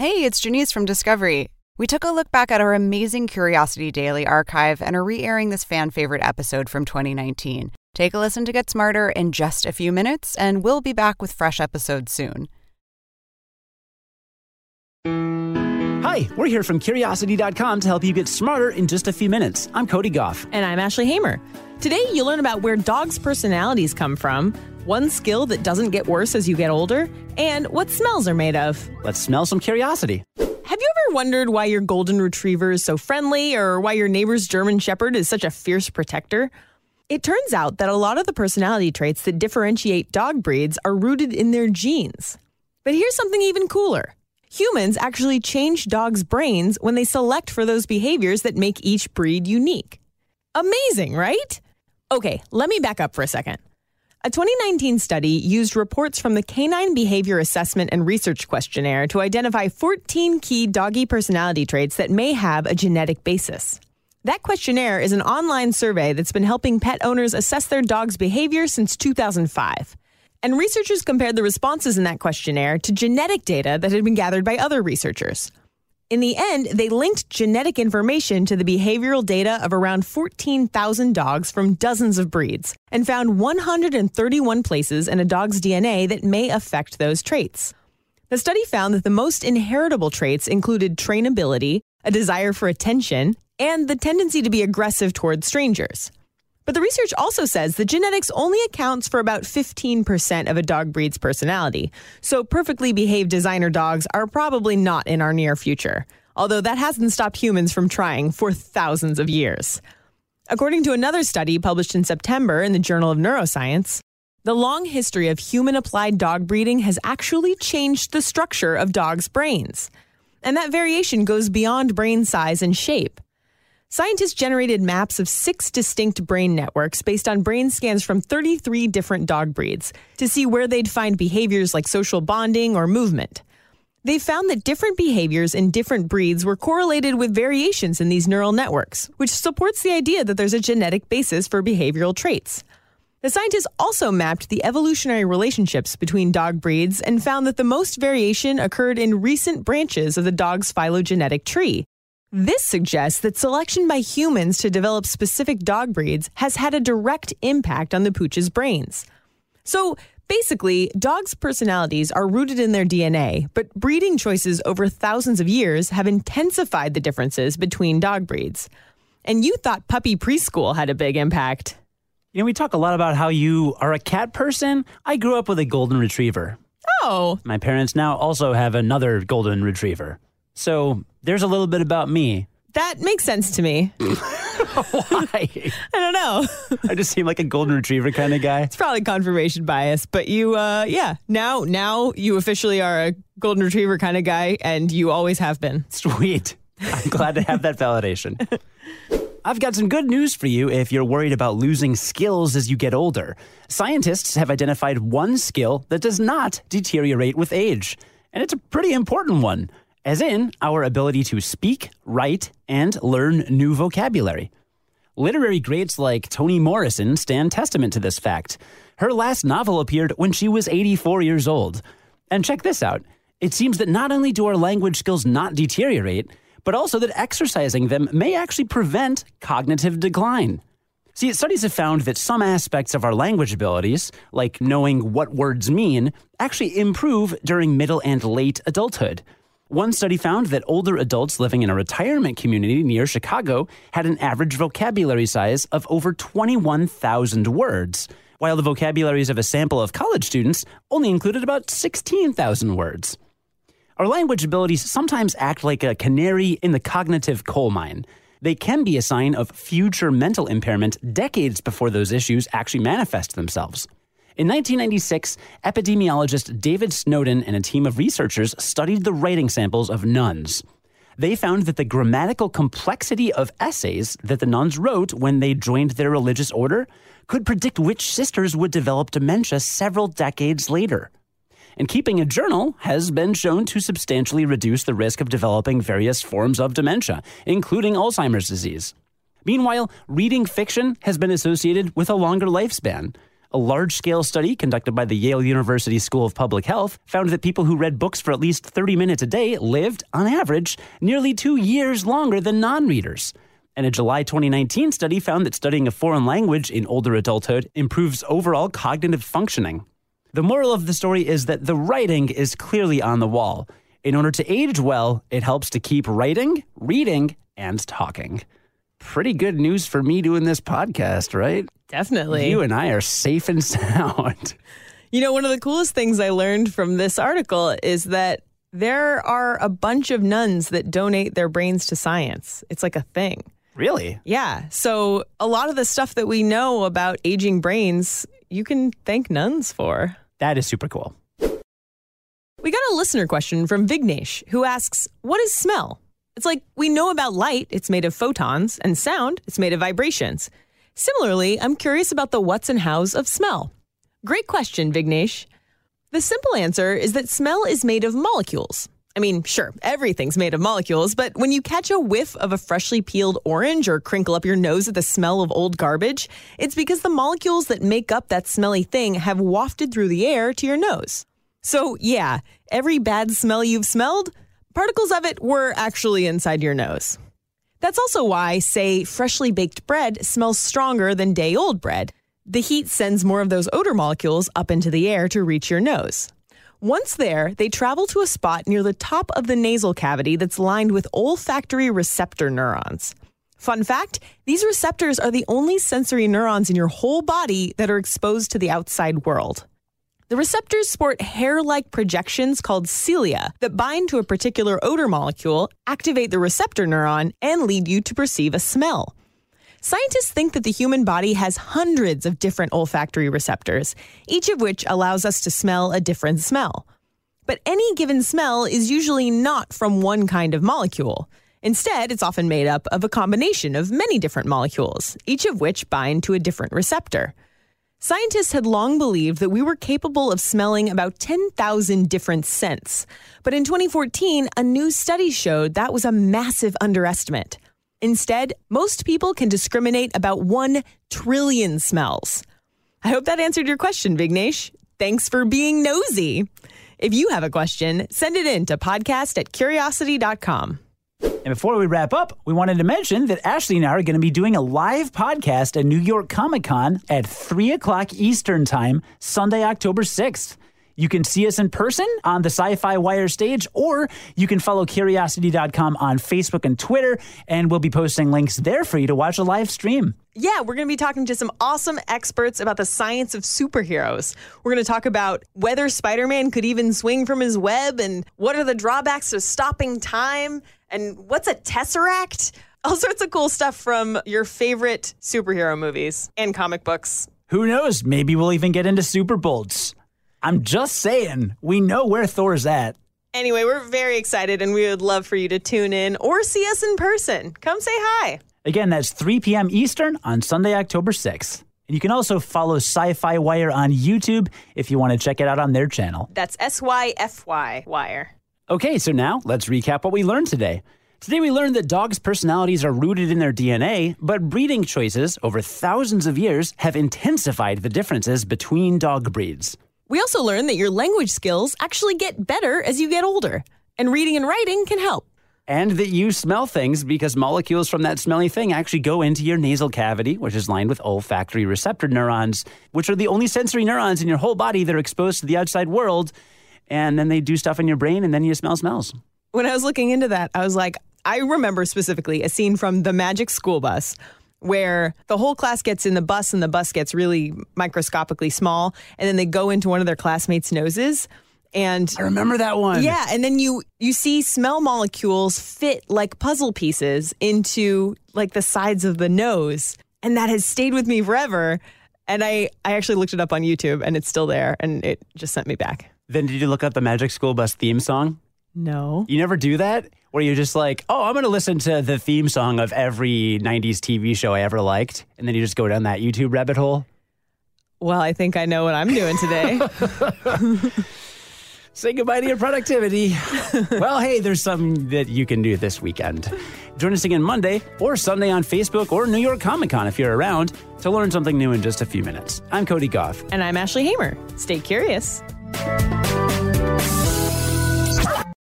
Hey, it's Janice from Discovery. We took a look back at our amazing Curiosity Daily archive and are re airing this fan favorite episode from 2019. Take a listen to get smarter in just a few minutes, and we'll be back with fresh episodes soon. Hi, we're here from Curiosity.com to help you get smarter in just a few minutes. I'm Cody Gough. And I'm Ashley Hamer. Today, you'll learn about where dogs' personalities come from, one skill that doesn't get worse as you get older, and what smells are made of. Let's smell some curiosity. Have you ever wondered why your golden retriever is so friendly or why your neighbor's German shepherd is such a fierce protector? It turns out that a lot of the personality traits that differentiate dog breeds are rooted in their genes. But here's something even cooler. Humans actually change dogs' brains when they select for those behaviors that make each breed unique. Amazing, right? Okay, let me back up for a second. A 2019 study used reports from the Canine Behavior Assessment and Research Questionnaire to identify 14 key doggy personality traits that may have a genetic basis. That questionnaire is an online survey that's been helping pet owners assess their dog's behavior since 2005. And researchers compared the responses in that questionnaire to genetic data that had been gathered by other researchers. In the end, they linked genetic information to the behavioral data of around 14,000 dogs from dozens of breeds and found 131 places in a dog's DNA that may affect those traits. The study found that the most inheritable traits included trainability, a desire for attention, and the tendency to be aggressive towards strangers. But the research also says that genetics only accounts for about 15% of a dog breed's personality. So perfectly behaved designer dogs are probably not in our near future, although that hasn't stopped humans from trying for thousands of years. According to another study published in September in the Journal of Neuroscience, the long history of human applied dog breeding has actually changed the structure of dogs' brains. And that variation goes beyond brain size and shape. Scientists generated maps of six distinct brain networks based on brain scans from 33 different dog breeds to see where they'd find behaviors like social bonding or movement. They found that different behaviors in different breeds were correlated with variations in these neural networks, which supports the idea that there's a genetic basis for behavioral traits. The scientists also mapped the evolutionary relationships between dog breeds and found that the most variation occurred in recent branches of the dog's phylogenetic tree, this suggests that selection by humans to develop specific dog breeds has had a direct impact on the pooch's brains. So basically, dogs' personalities are rooted in their DNA, but breeding choices over thousands of years have intensified the differences between dog breeds. And you thought puppy preschool had a big impact. You know, we talk a lot about how you are a cat person. I grew up with a golden retriever. Oh. My parents now also have another golden retriever. So there's a little bit about me. That makes sense to me. Why? I don't know. I just seem like a golden retriever kind of guy. It's probably confirmation bias, but you, uh, yeah, now, now you officially are a golden retriever kind of guy, and you always have been. Sweet. I'm glad to have that validation. I've got some good news for you if you're worried about losing skills as you get older. Scientists have identified one skill that does not deteriorate with age, and it's a pretty important one as in our ability to speak, write, and learn new vocabulary. Literary greats like Toni Morrison stand testament to this fact. Her last novel appeared when she was 84 years old. And check this out it seems that not only do our language skills not deteriorate, but also that exercising them may actually prevent cognitive decline. See, studies have found that some aspects of our language abilities, like knowing what words mean, actually improve during middle and late adulthood. One study found that older adults living in a retirement community near Chicago had an average vocabulary size of over 21,000 words, while the vocabularies of a sample of college students only included about 16,000 words. Our language abilities sometimes act like a canary in the cognitive coal mine. They can be a sign of future mental impairment decades before those issues actually manifest themselves. In 1996, epidemiologist David Snowdon and a team of researchers studied the writing samples of nuns. They found that the grammatical complexity of essays that the nuns wrote when they joined their religious order could predict which sisters would develop dementia several decades later. And keeping a journal has been shown to substantially reduce the risk of developing various forms of dementia, including Alzheimer's disease. Meanwhile, reading fiction has been associated with a longer lifespan. A large scale study conducted by the Yale University School of Public Health found that people who read books for at least 30 minutes a day lived, on average, nearly two years longer than non readers. And a July 2019 study found that studying a foreign language in older adulthood improves overall cognitive functioning. The moral of the story is that the writing is clearly on the wall. In order to age well, it helps to keep writing, reading, and talking. Pretty good news for me doing this podcast, right? Definitely. You and I are safe and sound. You know, one of the coolest things I learned from this article is that there are a bunch of nuns that donate their brains to science. It's like a thing. Really? Yeah. So a lot of the stuff that we know about aging brains, you can thank nuns for. That is super cool. We got a listener question from Vignesh who asks, What is smell? It's like we know about light, it's made of photons, and sound, it's made of vibrations. Similarly, I'm curious about the what's and how's of smell. Great question, Vignesh. The simple answer is that smell is made of molecules. I mean, sure, everything's made of molecules, but when you catch a whiff of a freshly peeled orange or crinkle up your nose at the smell of old garbage, it's because the molecules that make up that smelly thing have wafted through the air to your nose. So, yeah, every bad smell you've smelled, particles of it were actually inside your nose. That's also why, say, freshly baked bread smells stronger than day old bread. The heat sends more of those odor molecules up into the air to reach your nose. Once there, they travel to a spot near the top of the nasal cavity that's lined with olfactory receptor neurons. Fun fact these receptors are the only sensory neurons in your whole body that are exposed to the outside world. The receptors sport hair like projections called cilia that bind to a particular odor molecule, activate the receptor neuron, and lead you to perceive a smell. Scientists think that the human body has hundreds of different olfactory receptors, each of which allows us to smell a different smell. But any given smell is usually not from one kind of molecule. Instead, it's often made up of a combination of many different molecules, each of which bind to a different receptor. Scientists had long believed that we were capable of smelling about 10,000 different scents. But in 2014, a new study showed that was a massive underestimate. Instead, most people can discriminate about 1 trillion smells. I hope that answered your question, Vignesh. Thanks for being nosy. If you have a question, send it in to podcast at curiosity.com. And before we wrap up, we wanted to mention that Ashley and I are going to be doing a live podcast at New York Comic Con at 3 o'clock Eastern Time, Sunday, October 6th. You can see us in person on the SYFY Wire stage, or you can follow Curiosity.com on Facebook and Twitter, and we'll be posting links there for you to watch a live stream. Yeah, we're going to be talking to some awesome experts about the science of superheroes. We're going to talk about whether Spider Man could even swing from his web, and what are the drawbacks of stopping time, and what's a tesseract? All sorts of cool stuff from your favorite superhero movies and comic books. Who knows? Maybe we'll even get into Super Bolts. I'm just saying, we know where Thor's at. Anyway, we're very excited and we would love for you to tune in or see us in person. Come say hi. Again, that's 3 p.m. Eastern on Sunday, October 6th. And you can also follow SYFY Wire on YouTube if you want to check it out on their channel. That's S Y F Y Wire. Okay, so now let's recap what we learned today. Today we learned that dogs' personalities are rooted in their DNA, but breeding choices over thousands of years have intensified the differences between dog breeds. We also learned that your language skills actually get better as you get older, and reading and writing can help. And that you smell things because molecules from that smelly thing actually go into your nasal cavity, which is lined with olfactory receptor neurons, which are the only sensory neurons in your whole body that are exposed to the outside world. And then they do stuff in your brain, and then you smell smells. When I was looking into that, I was like, I remember specifically a scene from The Magic School Bus where the whole class gets in the bus and the bus gets really microscopically small and then they go into one of their classmates' noses and I remember that one. yeah and then you you see smell molecules fit like puzzle pieces into like the sides of the nose and that has stayed with me forever and I I actually looked it up on YouTube and it's still there and it just sent me back. Then did you look up the Magic School Bus theme song? No. You never do that? Where you're just like, oh, I'm going to listen to the theme song of every 90s TV show I ever liked. And then you just go down that YouTube rabbit hole. Well, I think I know what I'm doing today. Say goodbye to your productivity. well, hey, there's something that you can do this weekend. Join us again Monday or Sunday on Facebook or New York Comic Con if you're around to learn something new in just a few minutes. I'm Cody Gough. And I'm Ashley Hamer. Stay curious.